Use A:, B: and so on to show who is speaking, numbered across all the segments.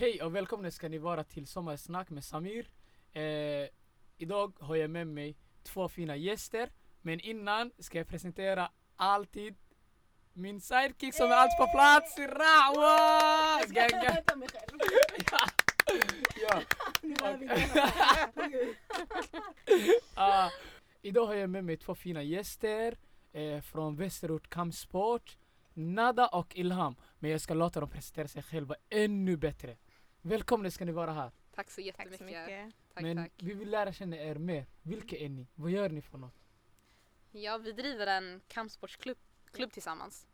A: Hej och välkomna ska ni vara till Sommarsnack med Samir. Eh, idag har jag med mig två fina gäster. Men innan ska jag presentera alltid min sidekick som är alltid på plats, Rawa! Ska jag-
B: Vänta mig själv.
A: ja. Ah, idag har jag med mig två fina gäster eh, från Västerort Kampsport, Nada och Ilham. Men jag ska låta dem presentera sig själva ännu bättre. Välkomna ska ni vara här.
C: Tack så
D: Tack
C: jättemycket.
D: så mycket.
C: Tack,
A: Men
C: tack.
A: vi vill lära känna er mer. Vilka är ni? Vad gör ni för något?
C: Ja, vi driver en kampsportsklubb klubb tillsammans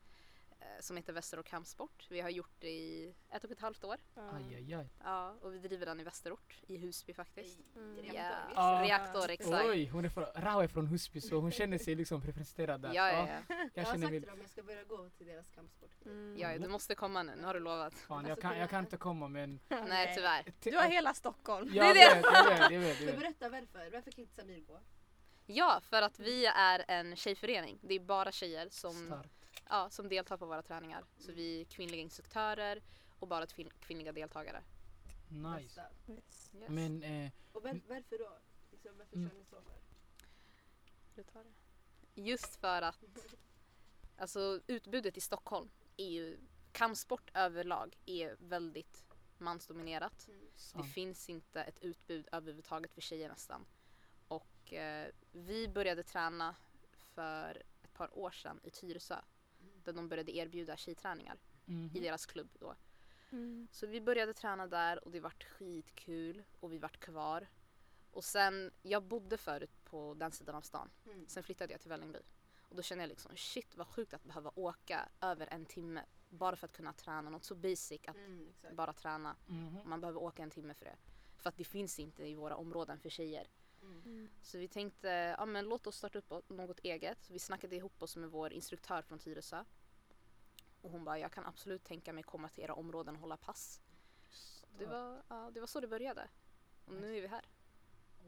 C: som heter Västerort Kampsport. Vi har gjort det i ett och ett halvt år.
A: Aj, aj, aj.
C: Ja, och vi driver den i Västerort, i Husby faktiskt.
D: Mm.
C: Ja,
A: Ah.
C: reaktor exakt.
A: Oj, hon är från, Rawa är från Husby så hon känner sig liksom representerad där.
C: Ja, ja, ja.
A: Jag
B: Jag har sagt till dem jag ska börja gå till deras kampsportklubb.
D: Mm.
C: ja, du måste komma nu, nu har du lovat.
A: Fan, jag, kan, jag kan inte komma men...
C: Nej, tyvärr.
D: Du har hela Stockholm.
A: Jag
C: Det är
A: vet, jag vet.
B: Men
A: Jag vet.
B: berätta varför. Varför kan inte Samir gå?
C: Ja, för att vi är en tjejförening. Det är bara tjejer som,
A: Starkt.
C: Ja, som deltar på våra träningar. Så vi är kvinnliga instruktörer och bara kvin- kvinnliga deltagare.
A: Nice.
C: Yes.
A: Men eh,
B: Och var, varför då? Liksom, varför
A: Mm.
B: kör ni så för?
C: Du ta det? Just för att alltså, utbudet i Stockholm är ju, kampsport överlag är väldigt mansdominerat.
B: Mm.
C: Det finns inte ett utbud överhuvudtaget för tjejer nästan. Och eh, vi började träna för ett par år sedan i Tyresö. Där de började erbjuda tjejträningar
A: Mhm.
C: i deras klubb då.
D: Mm.
C: Så vi började träna där och det vart skitkul och vi vart kvar. Och sen, jag bodde förut på den sidan av stan.
B: Mm.
C: Sen flyttade jag till Vällingby. Och då kände jag liksom shit vad sjukt att behöva åka över en timme bara för att kunna träna något så basic att
B: Mm,
C: bara träna.
A: Mhm.
C: Man behöver åka en timme för det. För att det finns inte i våra områden för tjejer.
B: Mm.
C: Så vi tänkte, ja men låt oss starta upp något eget. Så vi snackade ihop oss med vår instruktör från Tyresö. Och hon bara, jag kan absolut tänka mig komma till era områden och hålla pass. Det var, ja, det var så det började. Och nu är vi här.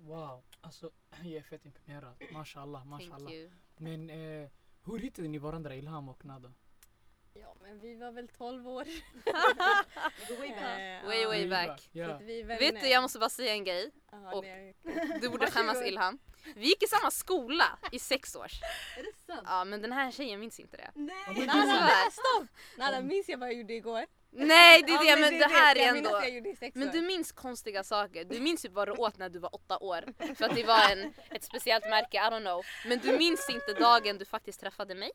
A: Wow, alltså jag är fett imponerad. Mashallah, mashallah. Men eh, hur hittade ni varandra Ilham och Nada?
D: Ja, men vi var väl 12 år.
B: Way back.
D: Eh,
C: Way,
D: ja,
C: way back.
A: Ja.
D: vänner.
C: Vet du, jag måste bara säga en grej.
D: Ja,
C: och-
D: det-
C: Du borde skämmas. Ilham. Vi gick i samma skola i sex års.
B: Är det sant?
C: Ja men den här tjejen minns inte det.
B: Nej!
A: Ja, men
D: Nada, stopp! Nada, minns jag vad jag gjorde igår?
C: Nej det är
D: Ja,
C: det men det
D: är
C: här är ändå. Men
D: år.
C: du minns konstiga saker. Du minns ju vad du åt när du var åtta år. För att det var en, ett speciellt märke, I don't know. Men du minns inte dagen du faktiskt träffade mig.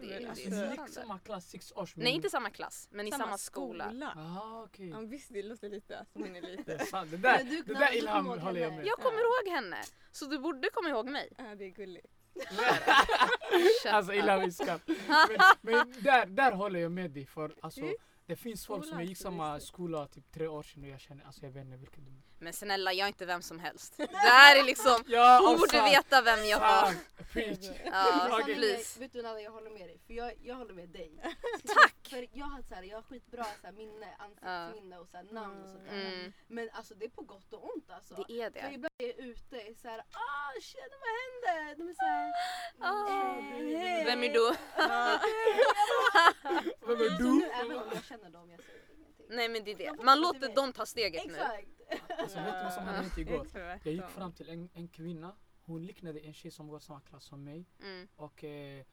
C: Det, det
A: Alltså
C: är
A: ni gick
C: störande.
A: samma klass, sex års men...
C: Nej inte samma klass, men i samma, skola.
A: Ah, okej.
D: Ja, visst, det låter lite som hon är
A: Det är. Det där,
B: Men du-
A: det där
B: du
A: Ilham håller jag med.
C: Jag kommer ihåg henne. Så du borde komma ihåg mig.
D: Ja, det är gulligt.
A: Alltså. Ilham är. Men, men där, där håller jag med dig för alltså
D: Mm.
A: det finns folk som jag gick samma skola typ tre år sedan och jag känner, alltså jag vet inte vilken du
C: Men snälla, jag är inte vem som helst. Det här är liksom,
A: Ja,
C: borde veta vem jag var. Ja,
B: är-
C: please.
B: Vet du Nada, jag håller med dig. För jag, jag håller med dig.
C: Tack!
B: För jag har, så här, jag har skitbra så här, minne, ansiktsminne och så här, namn och sånt där.
C: Mm,
B: Men alltså det är på gott och ont alltså.
C: det är
B: För
C: det.
B: ibland är jag ute är så här, ah shit vad hände? De är såhär,
C: Ah,
B: eh,
C: Vem är du?
A: Vem är
B: Så nu
A: du?
B: även om jag känner dem, jag säger ingenting.
C: Nej men det är det. Man låter dem ta steget nu.
B: Exakt.
A: Alltså vet du vad som hände igår? Jag gick fram till en, en kvinna, hon liknade en tjej som går samma klass som mig
C: Mm.
A: och eh,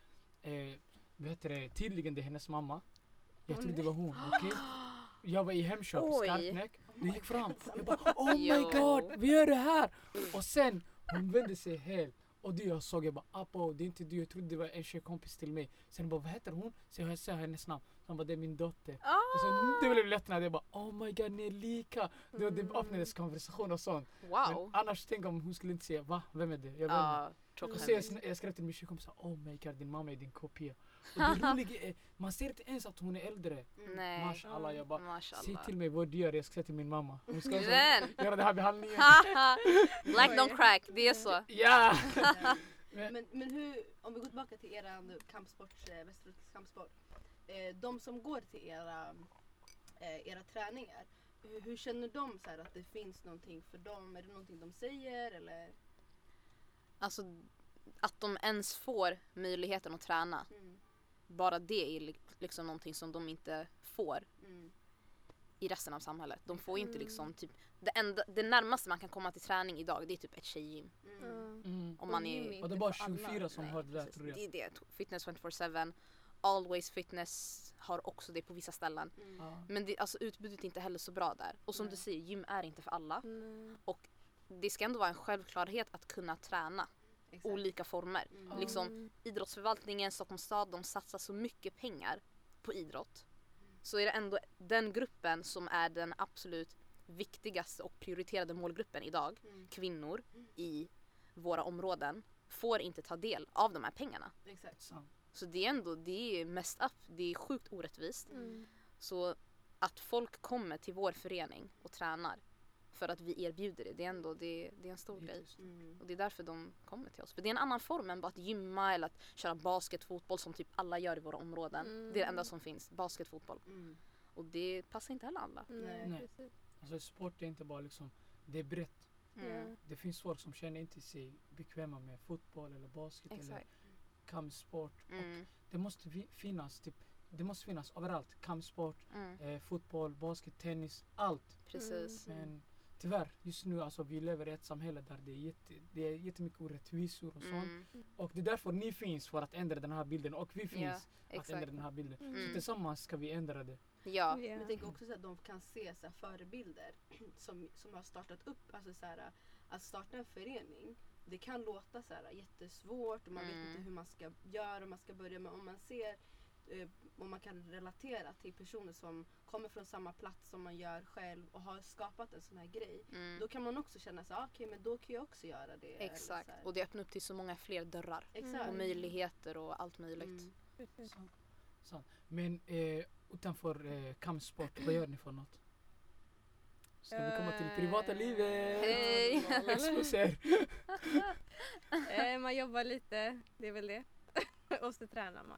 A: eh, heter det, tydligen det är hennes mamma. Jag trodde det var hon, okej? Jag var i Hemköp. Skarpnäck. Jag gick fram, jag bara oh my god, vi gör det här! Och sen, hon vände sig helt. Och det jag såg, jag bara apo, det är inte du, jag trodde det var en tjejkompis till mig. Sen jag bara vad heter hon? Så jag sa hennes namn. Så han bara det är min dotter. Och sen det blev lättnad, jag bara oh my god ni är lika. Det, var- det öppnades konversation och sånt. Men
C: Wow.
A: annars tänk om hon skulle inte säga va, vem är det? Jag vet inte.
C: Ja,
A: Och så jag, jag skrev till min tjejkompis oh my god din mamma är din kopia. Och det roliga är, man ser inte ens att hon är äldre.
C: Nej.
A: Mashallah jag bara, säg
C: Mashallah.
A: till mig vad du gör, jag ska säga till min mamma. Hon ska också göra det här nio.
C: Black don't crack, det är så.
A: Ja!
B: Men, men hur, om vi går tillbaka till era nu, kampsport, eh, Västerorts kampsport. Eh, de som går till era, eh, era träningar, hur, hur känner de så här att det finns någonting för dem? Är det någonting de säger eller?
C: Alltså att de ens får möjligheten att träna.
B: Mm,
C: Bara det är li- liksom någonting som de inte får.
B: mm,
C: i resten av samhället. De får inte
D: Mm.
C: liksom typ, det, enda, det närmaste man kan komma till träning idag det är typ ett tjejgym.
B: Mm.
A: Mm.
C: Om man är,
D: inte
A: Och det är bara
D: för alla.
A: 24 som
C: Nej,
A: har det där
C: precis.
A: tror jag.
C: Det är det, fitness 24-7. Always fitness har också det på vissa ställen.
B: Mm.
A: Ja.
C: Men det, alltså, utbudet är inte heller så bra där. Och som
B: Nej.
C: du säger, gym är inte för alla.
D: Mm.
C: Det ska ändå vara en självklarhet att kunna träna
B: Exakt.
C: olika former.
B: Mm.
C: Liksom,
D: Mm.
C: idrottsförvaltningen, Stockholms stad, de satsar så mycket pengar på idrott. Så är det ändå den gruppen som är den absolut viktigaste och prioriterade målgruppen idag,
B: Mm.
C: kvinnor i våra områden, får inte ta del av de här pengarna.
B: Exakt.
A: Sant.
C: Så det är ändå, det är mest up, det är sjukt orättvist.
D: Mm.
C: Så att folk kommer till vår förening och tränar för att vi erbjuder det, det är ändå det, det är en stor grej.
B: Mm.
C: Och det är därför de kommer till oss. För det är en annan form än bara att gymma eller att köra basket, fotboll som typ alla gör i våra områden.
D: Mm.
C: Det är det enda som finns, basket, fotboll.
B: Mm.
C: Och det passar inte heller alla.
D: Nej,
A: Nej. Alltså sport är inte bara liksom, det är brett.
C: Mm.
A: Det finns folk som känner inte sig bekväma med fotboll eller basket eller
C: Exakt.
A: Kampsport. Och
C: Mm.
A: det måste finnas typ, det måste finnas överallt. Kampsport,
C: Mm.
A: eh, fotboll, basket, tennis, allt.
C: Precis.
D: Mm.
A: Men tyvärr, just nu alltså vi lever i ett samhälle där det är, jätte, det är jättemycket orättvisor och sånt.
C: Mm.
A: Och det är därför ni finns för att ändra den här bilden och vi finns
C: Ja,
A: att ändra den här bilden.
D: Mm.
A: Så
C: Mm.
A: tillsammans ska vi ändra det.
C: Ja.
B: Men jag tänker också så att de kan se så här, förebilder som, som har startat upp, alltså så här, att starta en förening. Det kan låta så här, jättesvårt och man vet
C: Mm.
B: inte hur man ska göra och man ska börja men om man ser eh, om man kan relatera till personer som kommer från samma plats som man gör själv och har skapat en sån här grej.
C: Mm.
B: Då kan man också känna så okej men då kan jag också göra det.
C: Exakt.
B: så.
C: Och det öppnar upp till så många fler dörrar.
B: Exakt.
C: Och möjligheter och allt möjligt.
B: Mm.
A: Sant. Sant. Men eh, utanför eh, kampsport, vad gör ni för något? Ska vi komma till privata
D: Eh,
A: livet?
C: Hej.
A: Exklusiv.
D: Eh, man jobbar lite, det är väl det. och så tränar man.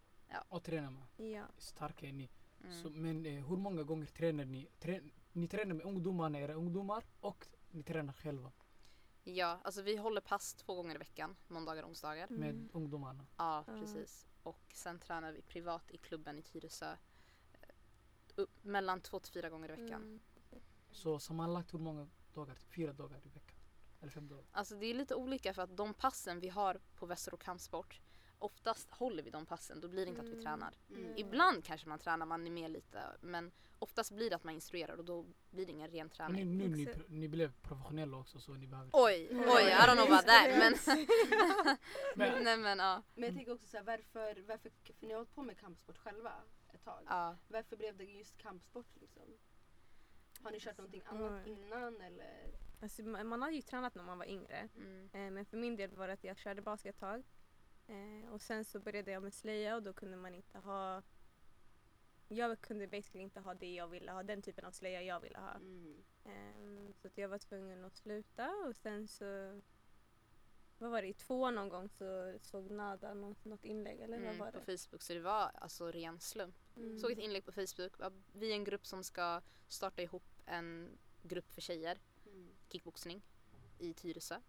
A: Och tränar man.
D: Ja.
A: Starka är ni.
C: Mm.
A: Så, men eh, hur många gånger tränar ni? Trä, ni tränar med ungdomarna, era ungdomar och ni tränar själva
C: Ja, alltså vi håller pass två gånger i veckan, måndagar och onsdagar.
D: Mm.
A: med ungdomarna.
C: Ja,
D: Ja.
C: precis. Och sen tränar vi privat i klubben i Tyresö. eh, Upp, mellan två till fyra gånger i veckan.
D: Mm.
A: Så sammanlagt hur många dagar? Fyra dagar i veckan? Eller fem dagar?
C: Alltså det är lite olika för att de passen vi har på Västerås kampsport oftast håller vi de passen, då blir det inte att vi
D: Mm.
C: tränar.
B: Mm.
C: Ibland kanske man tränar, man är med lite men oftast blir det att man instruerar och då blir det ingen ren
A: Men
C: träning.
A: nu, nu ni, ni blev professionella också så ni behöver
C: Oj, oj, I don't know about that men,
A: Men-
C: nej men ja.
B: Men jag tänker också så här, varför, varför, för ni har hållit på med kampsport själva ett tag.
C: ja.
B: Varför blev det just kampsport liksom? Har ni kört någonting annat
D: Oj.
B: innan eller?
D: Alltså, man har ju tränat när man var yngre.
C: Mm.
D: Eh, men för min del var det att jag körde basket ett tag. Eh, och sen så började jag med slöja och då kunde man inte ha jag kunde basically inte ha det jag ville ha, den typen av slöja jag ville ha.
B: Mm.
D: Ehm, så att jag var tvungen att sluta och sen så vad var det, i två någon gång så såg Nada något, något inlägg eller vad
C: Mm,
D: var
C: på
D: det?
C: Facebook så det var alltså ren slump.
D: Mm.
C: Såg ett inlägg på Facebook, vi är en grupp som ska starta ihop en grupp för tjejer,
B: Mm.
C: kickboxning, i Tyresö.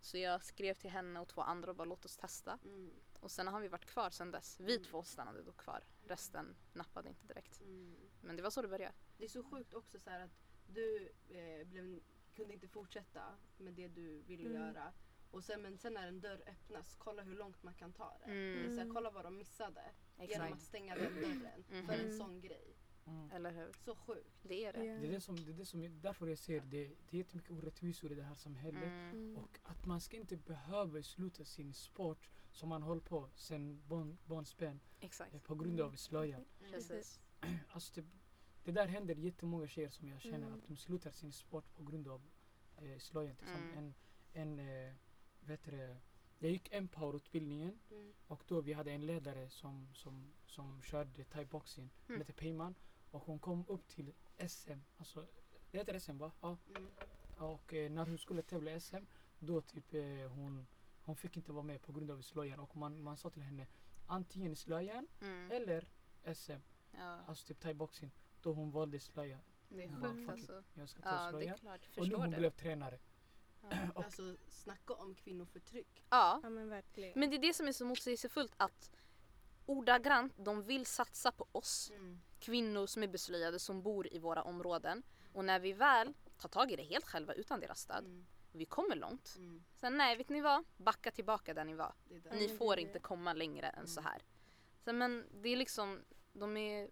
C: Så jag skrev till henne och två andra och bara låt oss testa.
B: Mm.
C: Och sen har vi varit kvar sen dess. Vi
B: Mm.
C: två stannade då kvar. Resten nappade inte direkt.
B: Mm.
C: Men det var så det började.
B: Det är så sjukt också så att du eh, blev, kunde inte fortsätta med det du ville
D: Mm.
B: göra. Och sen, men sen när en dörr öppnas, kolla hur långt man kan ta det.
C: Mm.
B: Det är så här,
D: Mm.
B: kolla vad de missade genom att
C: Exakt.
B: stänga den dörren för en
D: Mm.
B: sån grej.
A: Mm.
C: Eller hur?
B: Så sjukt.
C: Det är det.
D: Ja.
A: Det är det som, det är det som, därför jag säger det, det är jättemycket orättvisor i det här samhället.
C: Mm.
D: Mm.
A: Och att man ska inte behöva sluta sin sport som man håller på sen barn, barnsben eh,
C: Exakt.
A: på grund av slöjan.
B: Mm.
C: Precis.
A: Alltså det, det där händer jättemånga tjejer som jag känner
D: Mm.
A: att de slutar sin sport på grund av eh, slöjan. Till exempel
C: Mm.
A: en, en eh, vet du, jag gick Empower-utbildningen
B: Mm.
A: och då vi hade en ledare som, som, som körde thai-boxing, hon
C: Mm.
A: hette Peyman och hon kom upp till SM, alltså det heter SM va? Ja.
B: Mm.
A: Och eh, när hon skulle tävla i SM då typ eh, hon, hon fick inte vara med på grund av slöjan och man, man sa till henne antingen slöjan
C: Mm.
A: eller SM,
C: Ja,
A: alltså typ thai-boxing. Då hon valde slöja.
C: det är
A: bara,
C: sjukt
A: it,
C: alltså.
A: Jag ska ta
C: Ja, det är
A: slöjan.
C: klart.
A: Och nu hon
C: det.
A: blev tränare.
C: Ja.
A: Och,
B: Alltså snacka om kvinnoförtryck.
C: ja.
D: Ja men verkligen.
C: Men det är det som är så motsägelsefullt att ordagrant, de vill satsa på oss
B: Mm.
C: kvinnor som är beslöjade som bor i våra områden. Och när vi väl tar tag i det helt själva utan deras stöd,
B: Mm.
C: vi kommer långt.
B: Mm.
C: Sen nej, vet ni vad? Backa tillbaka där ni var.
B: Där.
C: Ni får
D: det-
C: inte komma längre än så
B: Mm.
C: här. Sen men det är liksom, de är,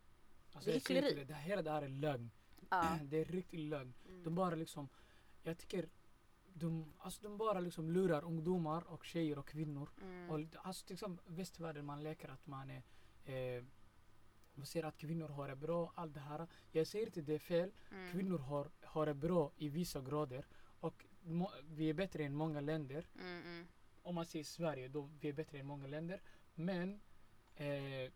A: Alltså,
C: Det är hyckleri.
A: det hela det här är lögn.
C: ja.
A: Det är riktigt lögn.
B: Mm.
A: De bara liksom, jag tycker de, alltså de bara liksom lurar ungdomar och tjejer och kvinnor.
C: Mm.
A: Och, alltså till exempel västvärlden man leker att man är eh, man säger att kvinnor har det bra, allt det här. Jag säger inte det är fel.
C: Mm.
A: Kvinnor har, har det bra i vissa grader. Och må, vi är bättre än många länder.
C: Mm, mm.
A: Om man säger Sverige, då vi är bättre än många länder. Men eh,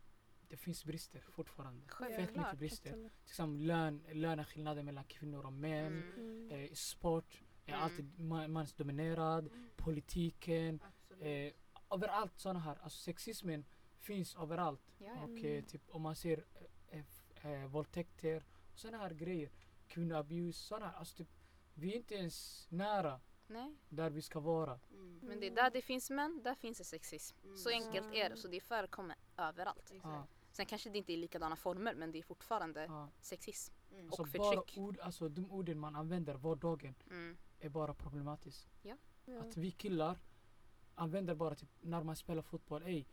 A: det finns brister fortfarande. Fett
C: Självklart,
A: mycket brister. Till exempel lön, löneskillnader mellan kvinnor och män.
C: Mm.
D: Mm.
A: Eh, sport
C: Mm.
A: alltid ma- mansdominerad.
B: Mm.
A: Politiken. Eh, överallt sådana här. Alltså sexismen finns överallt.
C: Ja, ja.
A: Och
D: Mm.
A: eh, typ om man ser eh, eh, eh, våldtäkter och sådana här grejer. Kvinnoabuse, sådana här. Alltså typ, vi är inte ens nära
C: Nej,
A: där vi ska vara.
B: Mm.
C: men det är där det finns män, där finns det sexism.
B: Mm.
C: Så enkelt är det, så det förekommer överallt.
B: Exakt.
A: Ja,
C: Sen kanske det inte är likadana former, men det är fortfarande
A: ja.
C: sexism.
B: Mm.
C: Och
A: Så bara
C: förtryck.
A: ord, alltså de orden man använder vardagen
C: Mm.
A: Är bara problematiskt.
D: Ja.
A: Att vi killar använder bara typ när man spelar fotboll. Ey,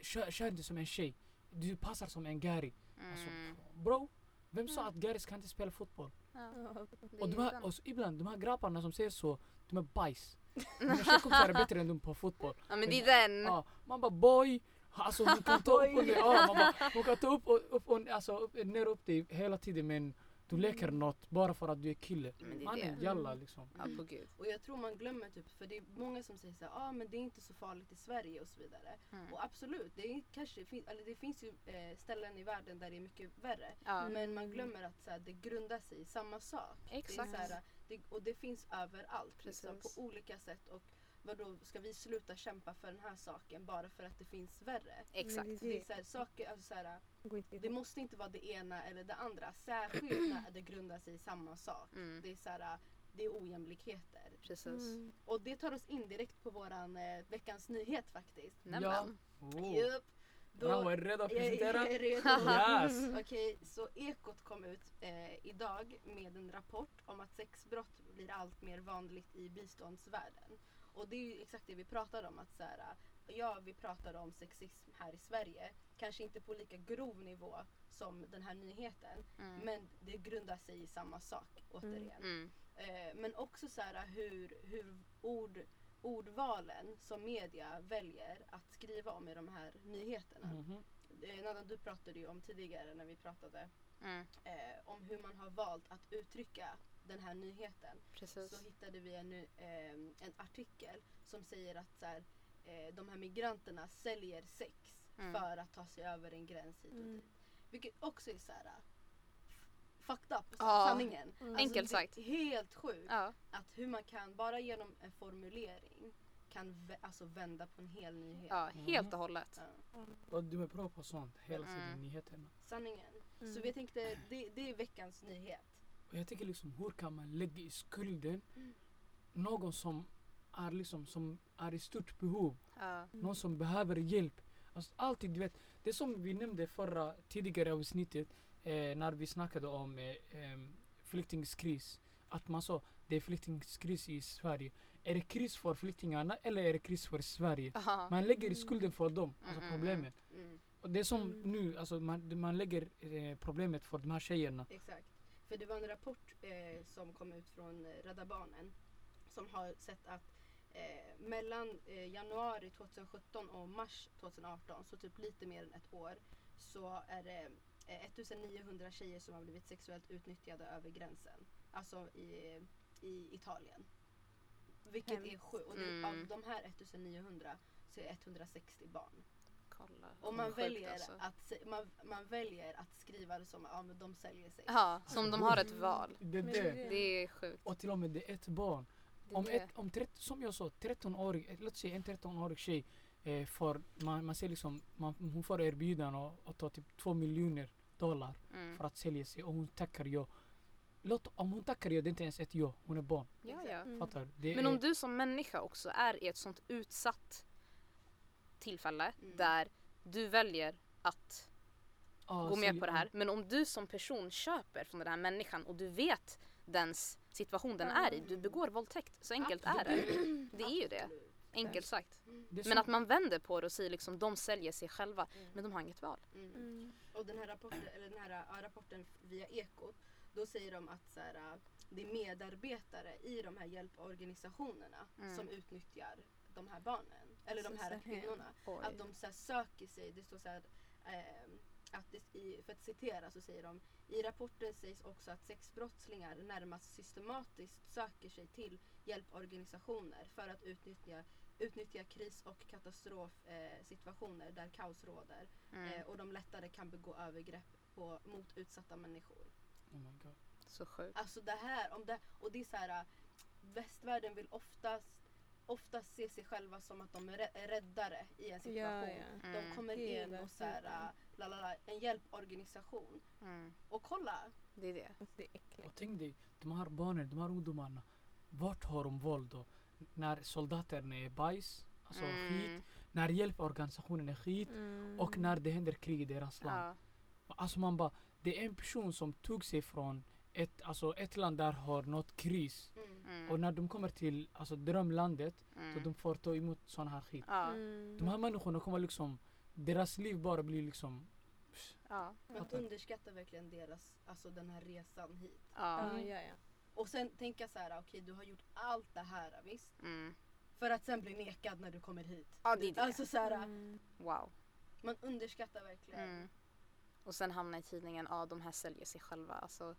A: kör, kör inte som en tjej. Du passar som en Gary. Alltså,
C: Mm.
A: bro, vem sa
C: Mm.
A: att Garys kan inte spela fotboll?
C: Ja,
D: Ja.
A: Och, de här, och så, ibland, de här grabbarna som säger så, de är bajs. Mina tjejkompisar är bättre än dem på fotboll.
C: Ja men det är den.
A: Ja, man bara boy, alltså hon kan ta upp och ner, ja, man bara, hon kan ta upp och, upp och alltså, upp, ner upp dig hela tiden men du leker något bara för att du är kille.
C: Men det är
A: Man är
C: det.
A: jalla liksom.
C: Ja på gud.
B: Och jag tror man glömmer typ, för det är många som säger såhär, ah, men det är inte så farligt i Sverige och så vidare.
C: Mm.
B: Och absolut, det, är kanske, eller det finns ju eh, ställen i världen där det är mycket värre.
C: Ja,
B: Men man glömmer att så här, det grundar sig i samma sak.
C: exakt.
B: Det är så här, det, och det finns överallt liksom, på
C: Precis.
B: olika sätt. Och vadå, ska vi sluta kämpa för den här saken bara för att det finns värre?
C: Exakt.
D: Men
B: Det, är så här, saker, alltså, så här,
D: Det
B: måste inte vara det ena eller det andra. Särskilt när det grundar sig i samma sak.
C: Mm.
B: Det är, så här, det är ojämlikheter.
C: Precis.
D: Mm.
B: Och det tar oss in direkt på våran eh, veckans nyhet faktiskt.
C: Nämen.
A: Oh.
B: Jupp. Då-
A: Bravo, är redo att
B: jag
A: presentera?
B: är redo.
A: Yes!
B: Okej, så Ekot kom ut eh, idag med en rapport om att sexbrott blir allt mer vanligt i biståndsvärlden. Och det är ju exakt det vi pratade om. Att så här, ja, vi pratade om sexism här i Sverige. Kanske inte på lika grov nivå som den här nyheten.
C: Mm.
B: Men det grundar sig i samma sak återigen.
C: Mm.
B: Eh, men också så här hur, hur ord, ordvalen som media väljer att skriva om i de här nyheterna.
A: Mhm.
B: Eh, Nada, du pratade ju om tidigare när vi pratade
C: Mm.
B: eh, om hur man har valt att uttrycka den här nyheten.
C: Precis.
B: Så hittade vi en, eh, en artikel som säger att så här, eh, de här migranterna säljer sex
C: Mm.
B: för att ta sig över en gräns hit och
D: Mm.
B: dit. Vilket också är så här f- fucked up,
C: Ja.
B: sanningen.
D: Mm.
C: Enkelt
B: det är
C: sagt.
B: Helt sjukt
C: Ja,
B: att hur man kan, bara genom en formulering, kan alltså vända på en hel nyhet.
C: ja, helt och hållet.
B: Ja.
A: Och du är bra på sånt hela tiden,
C: Mm.
A: nyheterna.
B: Sanningen.
D: Mm.
B: Så vi tänkte, det, det är veckans nyhet.
A: Och jag tänker liksom, hur kan man lägga i skulden
B: Mm.
A: någon som är liksom, som är i stort behov,
C: Ja.
A: någon som behöver hjälp. Alltså alltid, du vet, det som vi nämnde förra, tidigare avsnittet, eh, när vi snackade om eh, em, flyktingskris. Att man sa, det är flyktingskris i Sverige. Är det kris för flyktingarna eller är det kris för Sverige?
C: Aha.
A: Man lägger skulden för dem, alltså
C: Mm, mm,
A: problemet.
B: Mm,
A: Och det är som
D: Mm.
A: nu, alltså man, man lägger eh, problemet för de här tjejerna.
B: exakt. För det var en rapport eh, som kom ut från eh, Rädda Barnen som har sett att eh, mellan eh, januari 2017 och mars 2018, så typ lite mer än ett år, så är det eh, 1900 tjejer som har blivit sexuellt utnyttjade över gränsen. Alltså i, i Italien. Vilket är sjukt. Och det,
C: Mm.
B: av de här 1900 så är 160 barn.
C: Kolla.
B: Och man
C: Sjukt
B: väljer,
C: alltså.
B: att, se- man, man väljer att skriva det som att ja, men de säljer sig.
C: Ja, som de har ett val.
A: Det är
D: Men
A: det.
D: det-
C: Det är sjukt.
A: Och till och med det är ett barn.
C: Det är
A: Om, ett, om 30, som jag sa, 13-årig, eh, låt säga en 13-årig tjej eh, får, man, man ser liksom, man, hon får erbjudande att, att ta typ 2 miljoner dollar
C: Mm.
A: för att sälja sig och hon tackar ja. Låt, om hon tackar ja, det är inte ens ett ja, hon är barn.
C: Ja, ja.
D: Mm.
A: Fattar du?
C: Men
A: är,
C: om du som människa också är i ett sånt utsatt tillfälle
B: Mm.
C: där du väljer att
A: Ah,
C: gå med
A: så-
C: på det här. Men om du som person köper från den här människan och du vet dens situation den är i, du begår våldtäkt. Så enkelt är det. Det är ju det.
B: Absolut.
C: Enkelt sagt. Men att man vänder på det och säger liksom de säljer sig själva men de har inget val.
B: Mm.
D: Mm.
B: Och den här rapporten, eller den här rapporten via Ekot, då säger de att så här, äh, det är medarbetare i de här hjälporganisationerna
C: Mm.
B: som utnyttjar de här barnen. Eller de
D: Så så här.
B: kvinnorna. Att de så här, söker sig, det står så här, ehm, att det, i, för att citera så säger de i rapporten sägs också att sexbrottslingar närmast systematiskt söker sig till hjälporganisationer för att utnyttja, utnyttja kris och katastrofsituationer eh, där kaos råder
C: Mm.
B: eh, och de lättare kan begå övergrepp på, mot utsatta människor.
A: Oh my God.
C: Så sjukt.
B: Alltså det här, om det, och det är så här, äh, västvärlden vill oftast, oftast se sig själva som att de är rä- är räddare i en situation.
D: Ja, ja.
B: De
C: Mm.
B: kommer in och så här,
D: tiden.
B: äh, la, la, la, en hjälporganisation.
C: Mm.
B: Och kolla!
C: Det är det.
D: Det är äckligt.
A: Och tänk dig, de här barnen, de här ungdomarna. Vart har de våld då? När soldaterna är bajs, alltså skit.
C: Mm.
A: När hjälporganisationen är skit.
D: Mm.
A: Och när det händer krig i deras land.
C: Ja.
A: Alltså man bara, det är en person som tog sig från ett, alltså ett land där har något kris.
B: Mm.
C: Mm.
A: Och när de kommer till alltså, drömlandet så
C: Mm.
A: de får ta emot sån här skit.
C: Ja.
D: Mm.
A: De här människorna kommer liksom, deras liv bara blir liksom
C: Ja.
B: Man underskattar verkligen deras, alltså den här resan hit.
C: Ja.
D: Ja, ja, ja.
B: Och sen tänka så här, okej du har gjort allt det här visst.
C: Mm.
B: För att sen bli nekad när du kommer hit.
C: Ja, det är det.
B: Alltså så här,
D: Mm.
C: Wow.
B: man underskattar verkligen.
C: Och sen hamna i tidningen, ja de här säljer sig själva. Alltså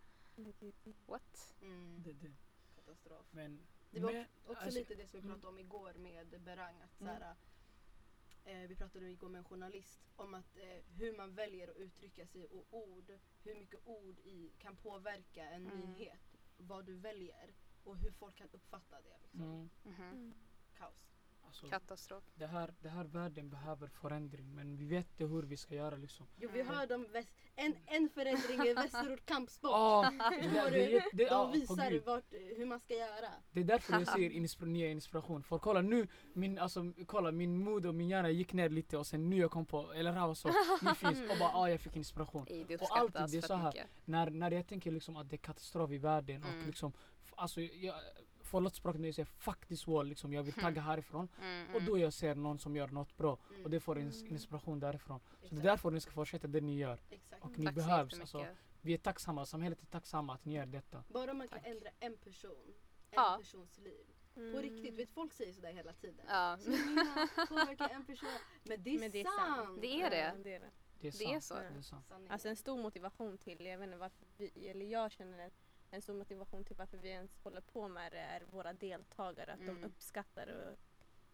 C: what?
B: Mm.
A: det, det.
B: Katastrof.
A: Men,
B: Det var
A: men
B: också
A: alltså-
B: lite det som vi
A: mm.
B: pratade om igår med Berang. Att
A: Mm.
B: såhär, eh, vi pratade igår med en journalist om att eh, hur man väljer att uttrycka sig och ord, hur mycket ord i, kan påverka en
C: Mm.
B: nyhet. Vad du väljer och hur folk kan uppfatta det. Liksom.
A: mm,
C: Mhm.
D: Mm.
B: Kaos.
A: Alltså,
C: Katastrof.
A: det, här, det här världen behöver förändring men vi vet inte hur vi ska göra liksom.
B: Jo, vi
C: Mm.
B: hör dem väst, en, en förändring i Västerort kampsport.
A: Ah, det, det, det,
B: De visar
A: Gud.
B: vart, hur man ska göra.
A: det är därför jag säger inspir nya inspiration. För kolla nu, min, alltså, kolla, min mod och min hjärna gick ner lite och sen nu jag kom på, eller här så, ni finns och bara ah, jag fick inspiration.
C: Ej,
A: Och alltid, det är så här. När, när jag tänker liksom att det är katastrof i världen
C: Mm.
A: och liksom, alltså jag, förlåt språket när jag säger fuck this wall, liksom, jag vill tagga härifrån.
C: Mm,
A: Och
C: mm.
A: då jag ser någon som gör något bra
B: Mm.
A: och det får en
D: Mm.
A: inspiration därifrån. Så det är
B: Exakt.
A: därför ni ska fortsätta det ni gör.
B: Exakt.
A: Och ni
C: Tack så
A: behövs. Alltså, vi är tacksamma, samhället är tacksamma att ni gör detta.
B: Bara man kan
C: Tack.
B: ändra en person, en
C: Ja.
B: persons liv. På
D: Mm.
B: riktigt, vet folk säger sådär hela tiden.
C: Ja,
B: Så påverkar en person. Men det är,
D: Men det är
B: sant.
D: sant.
C: Det är det.
D: Ja, det är det.
A: Det är
C: det är
A: sant.
C: så.
A: Det är sant.
D: Alltså en stor motivation till, jag vet inte varför vi, eller jag känner att en stor motivation till varför vi ens håller på med det är våra deltagare, att
C: Mm.
D: de uppskattar och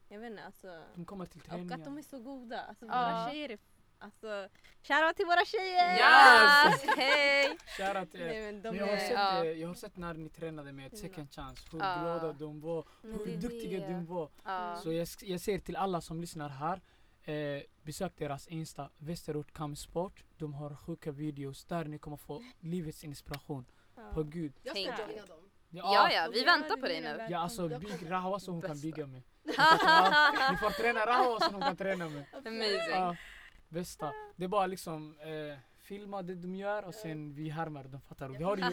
D: jag vet inte alltså.
A: De kommer till
D: Och att de
A: träningen.
D: är så goda. Alltså
C: Ja.
D: våra tjejer är, alltså shoutout till våra tjejer!
C: Yes! Hej!
A: Shoutout till er.
D: Nej men
A: jag, har
D: är,
A: sett,
C: Ja.
A: eh, jag har sett när ni tränade med second chance, hur
C: Ja.
A: glada de var, hur
C: det
A: duktiga
C: det.
A: de var.
C: Ja.
A: Så jag, jag säger till alla som lyssnar här, eh, besök deras Insta, Västerort Kampsport. De har sjuka videos där ni kommer få livets inspiration.
D: Ja.
A: På gud.
B: jag ska
C: Tänk.
B: joina dem.
C: Ja, ja, vi väntar på dig nu.
A: Ja alltså bygg. Rahwa så hon kan
C: Bästa.
A: bygga med. Ja, ni får träna Rahwa så hon kan träna med.
C: Amazing.
A: Ja, bästa. Det är bara liksom eh, filma det de gör och sen vi härmar dem fattar du. Vi har ju,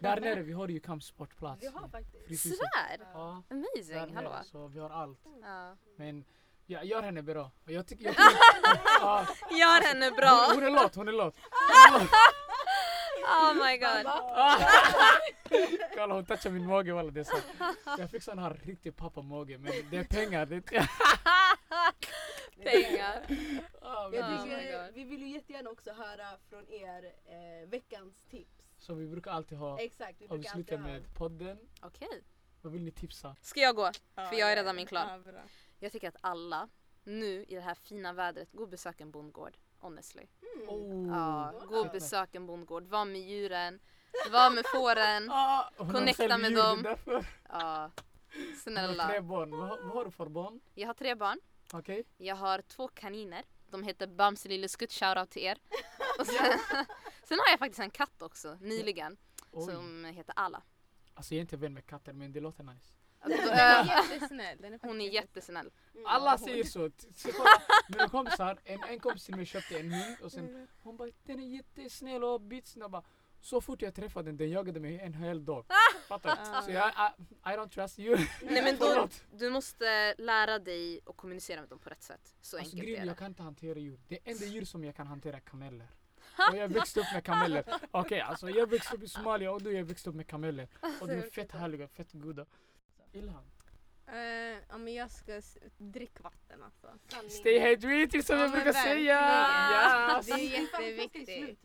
A: där nere vi har ju kampsportplats.
B: Vi har faktiskt.
A: Fritidshuset.
C: Sådär!
A: Ja, där
C: Amazing, hallå.
A: nere, så vi har allt.
C: Ja.
A: Men ja, gör henne bra. Och Jag tycker, jag tycker, ja,
C: Gör henne
A: hon,
C: bra!
A: hon är låt, hon är låt.
C: Oh my god.
A: Kolla hon touchar min mage walla det är så. Jag fick sån här riktig pappamage men det är pengar. Det är
C: Pengar.
A: ah,
B: Jag
C: Oh my
B: tycker,
C: God.
B: vi vill ju jättegärna också höra från er eh, veckans tips.
A: så vi brukar alltid ha,
B: Exakt, vi brukar
A: slutar
B: alltid ha.
A: med podden.
C: Okej.
A: Vad vill ni tipsa?
C: Ska jag gå?
D: Ja,
C: För jag är redan min klar.
D: Ja, bra.
C: Jag tycker att alla nu i det här fina vädret, gå och besök en bondgård. Honestly.
B: Mm.
A: Oh.
C: Ja, gå och besök en bondgård. Var med djuren. Var med fåren.
A: Ah,
C: Connecta med
A: djur, det är
C: dem.
A: därför.
C: Ja. Snälla.
A: tre barn. Vad, vad har du för barn?
C: Jag har tre barn.
A: Okej?
C: Jag har två kaniner. De heter Bamse Lille Skutt, shoutout till er. Och sen, sen har jag faktiskt en katt också, nyligen.
A: Oj.
C: Som heter Alla.
A: Alltså jag är inte vän med katter men det låter nice.
C: Alltså, eh,
D: jättesnäll. Den är
C: hon är jättesnäll.
B: Mm.
A: Alla säger så. Mina kompisar, en, en kompis till mig köpte en hund och sen
D: Mm.
A: hon bara den är jättesnäll och bitsnabb. Bara, Så fort jag träffade den, den jagade mig en hel dag. Fattar du?
D: Ah.
A: Så jag, I, I don't trust you.
C: Nej men då, du måste lära dig att kommunicera med dem på rätt sätt. Så
A: Alltså
C: enkelt är
A: jag
C: det.
A: kan inte hantera djur. Det enda djur som jag kan hantera är kameler. Och jag växte upp med kameler. Okej, alltså jag växte upp i Somalia och då jag växte upp med kameler. Och de är fett härliga, fett goda. Ilham.
D: Eh, ja, men jag ska s- dricka vatten alltså.
B: Sanning.
A: Stay hydrated som
D: Ja,
A: jag brukar säga! Yes.
D: Det är jätteviktigt.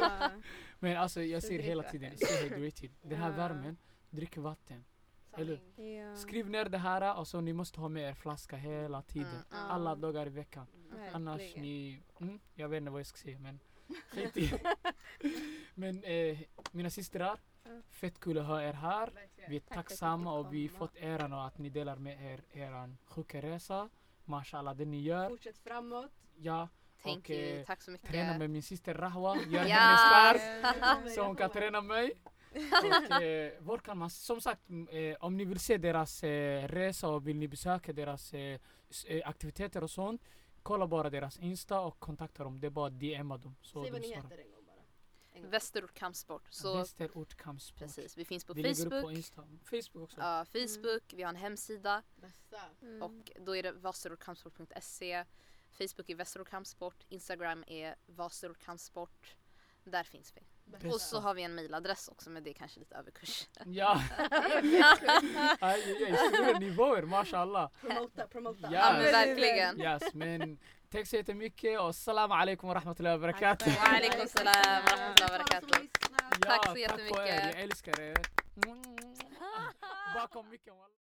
D: Ja.
A: Men alltså jag säger hela tiden, stay hydrated. Den här värmen, drick vatten. Eller-.
D: Ja.
A: Skriv ner det här, alltså ni måste ha med er flaska hela tiden.
C: Mm.
A: Alla dagar i veckan.
C: Mm.
A: Annars ni, mm, jag vet inte vad jag ska säga men skit i. Men eh, mina systrar. Fett kul att ha er här. Vi är tacksamma och vi
D: kom.
A: fått äran att ni delar med er eran sjukresa. Mashallah det ni gör.
B: Fortsätt framåt.
A: Ja,
C: Thank
A: Och,
C: you,
A: eh,
C: tack så mycket.
A: träna med min syster Rahwa. Gör
C: Ja.
A: henne stark. Så hon kan träna mig. Och, eh, var kan man, som sagt, eh, om ni vill se deras eh, resa och vill ni besöka deras eh, aktiviteter och sånt, kolla bara deras Insta och kontakta dem. Det är bara att DMa dem. Så
B: Säg vad
A: de
B: ni heter en gång bara. En gång.
C: Västerort kampsport. Så
A: Västerort Kampsport.
C: precis, vi finns på
A: Vi lägger upp på
C: Facebook.
A: Insta. Facebook också.
C: Ja, Facebook, vi har en hemsida
B: Bästa.
D: Mm.
C: och då är det vasterortkampsport.se. Facebook är Västerort Kampsport, Instagram är Vasterort Kampsport. Där finns vi.
B: Bästa.
C: Och så har vi en mailadress också men det är kanske lite överkurs.
A: Ja! Stora nivåer, mashallah.
B: Promota, promota.
A: Ja.
C: Ja men verkligen.
A: Yes, men
C: تكسيتم ميكي والسلام عليكم ورحمة
B: الله وبركاته
C: وعليكم
B: السلام
C: ورحمة الله
A: وبركاته تاك
C: ميكي
A: يا عيلس كريت باكم ميكي والله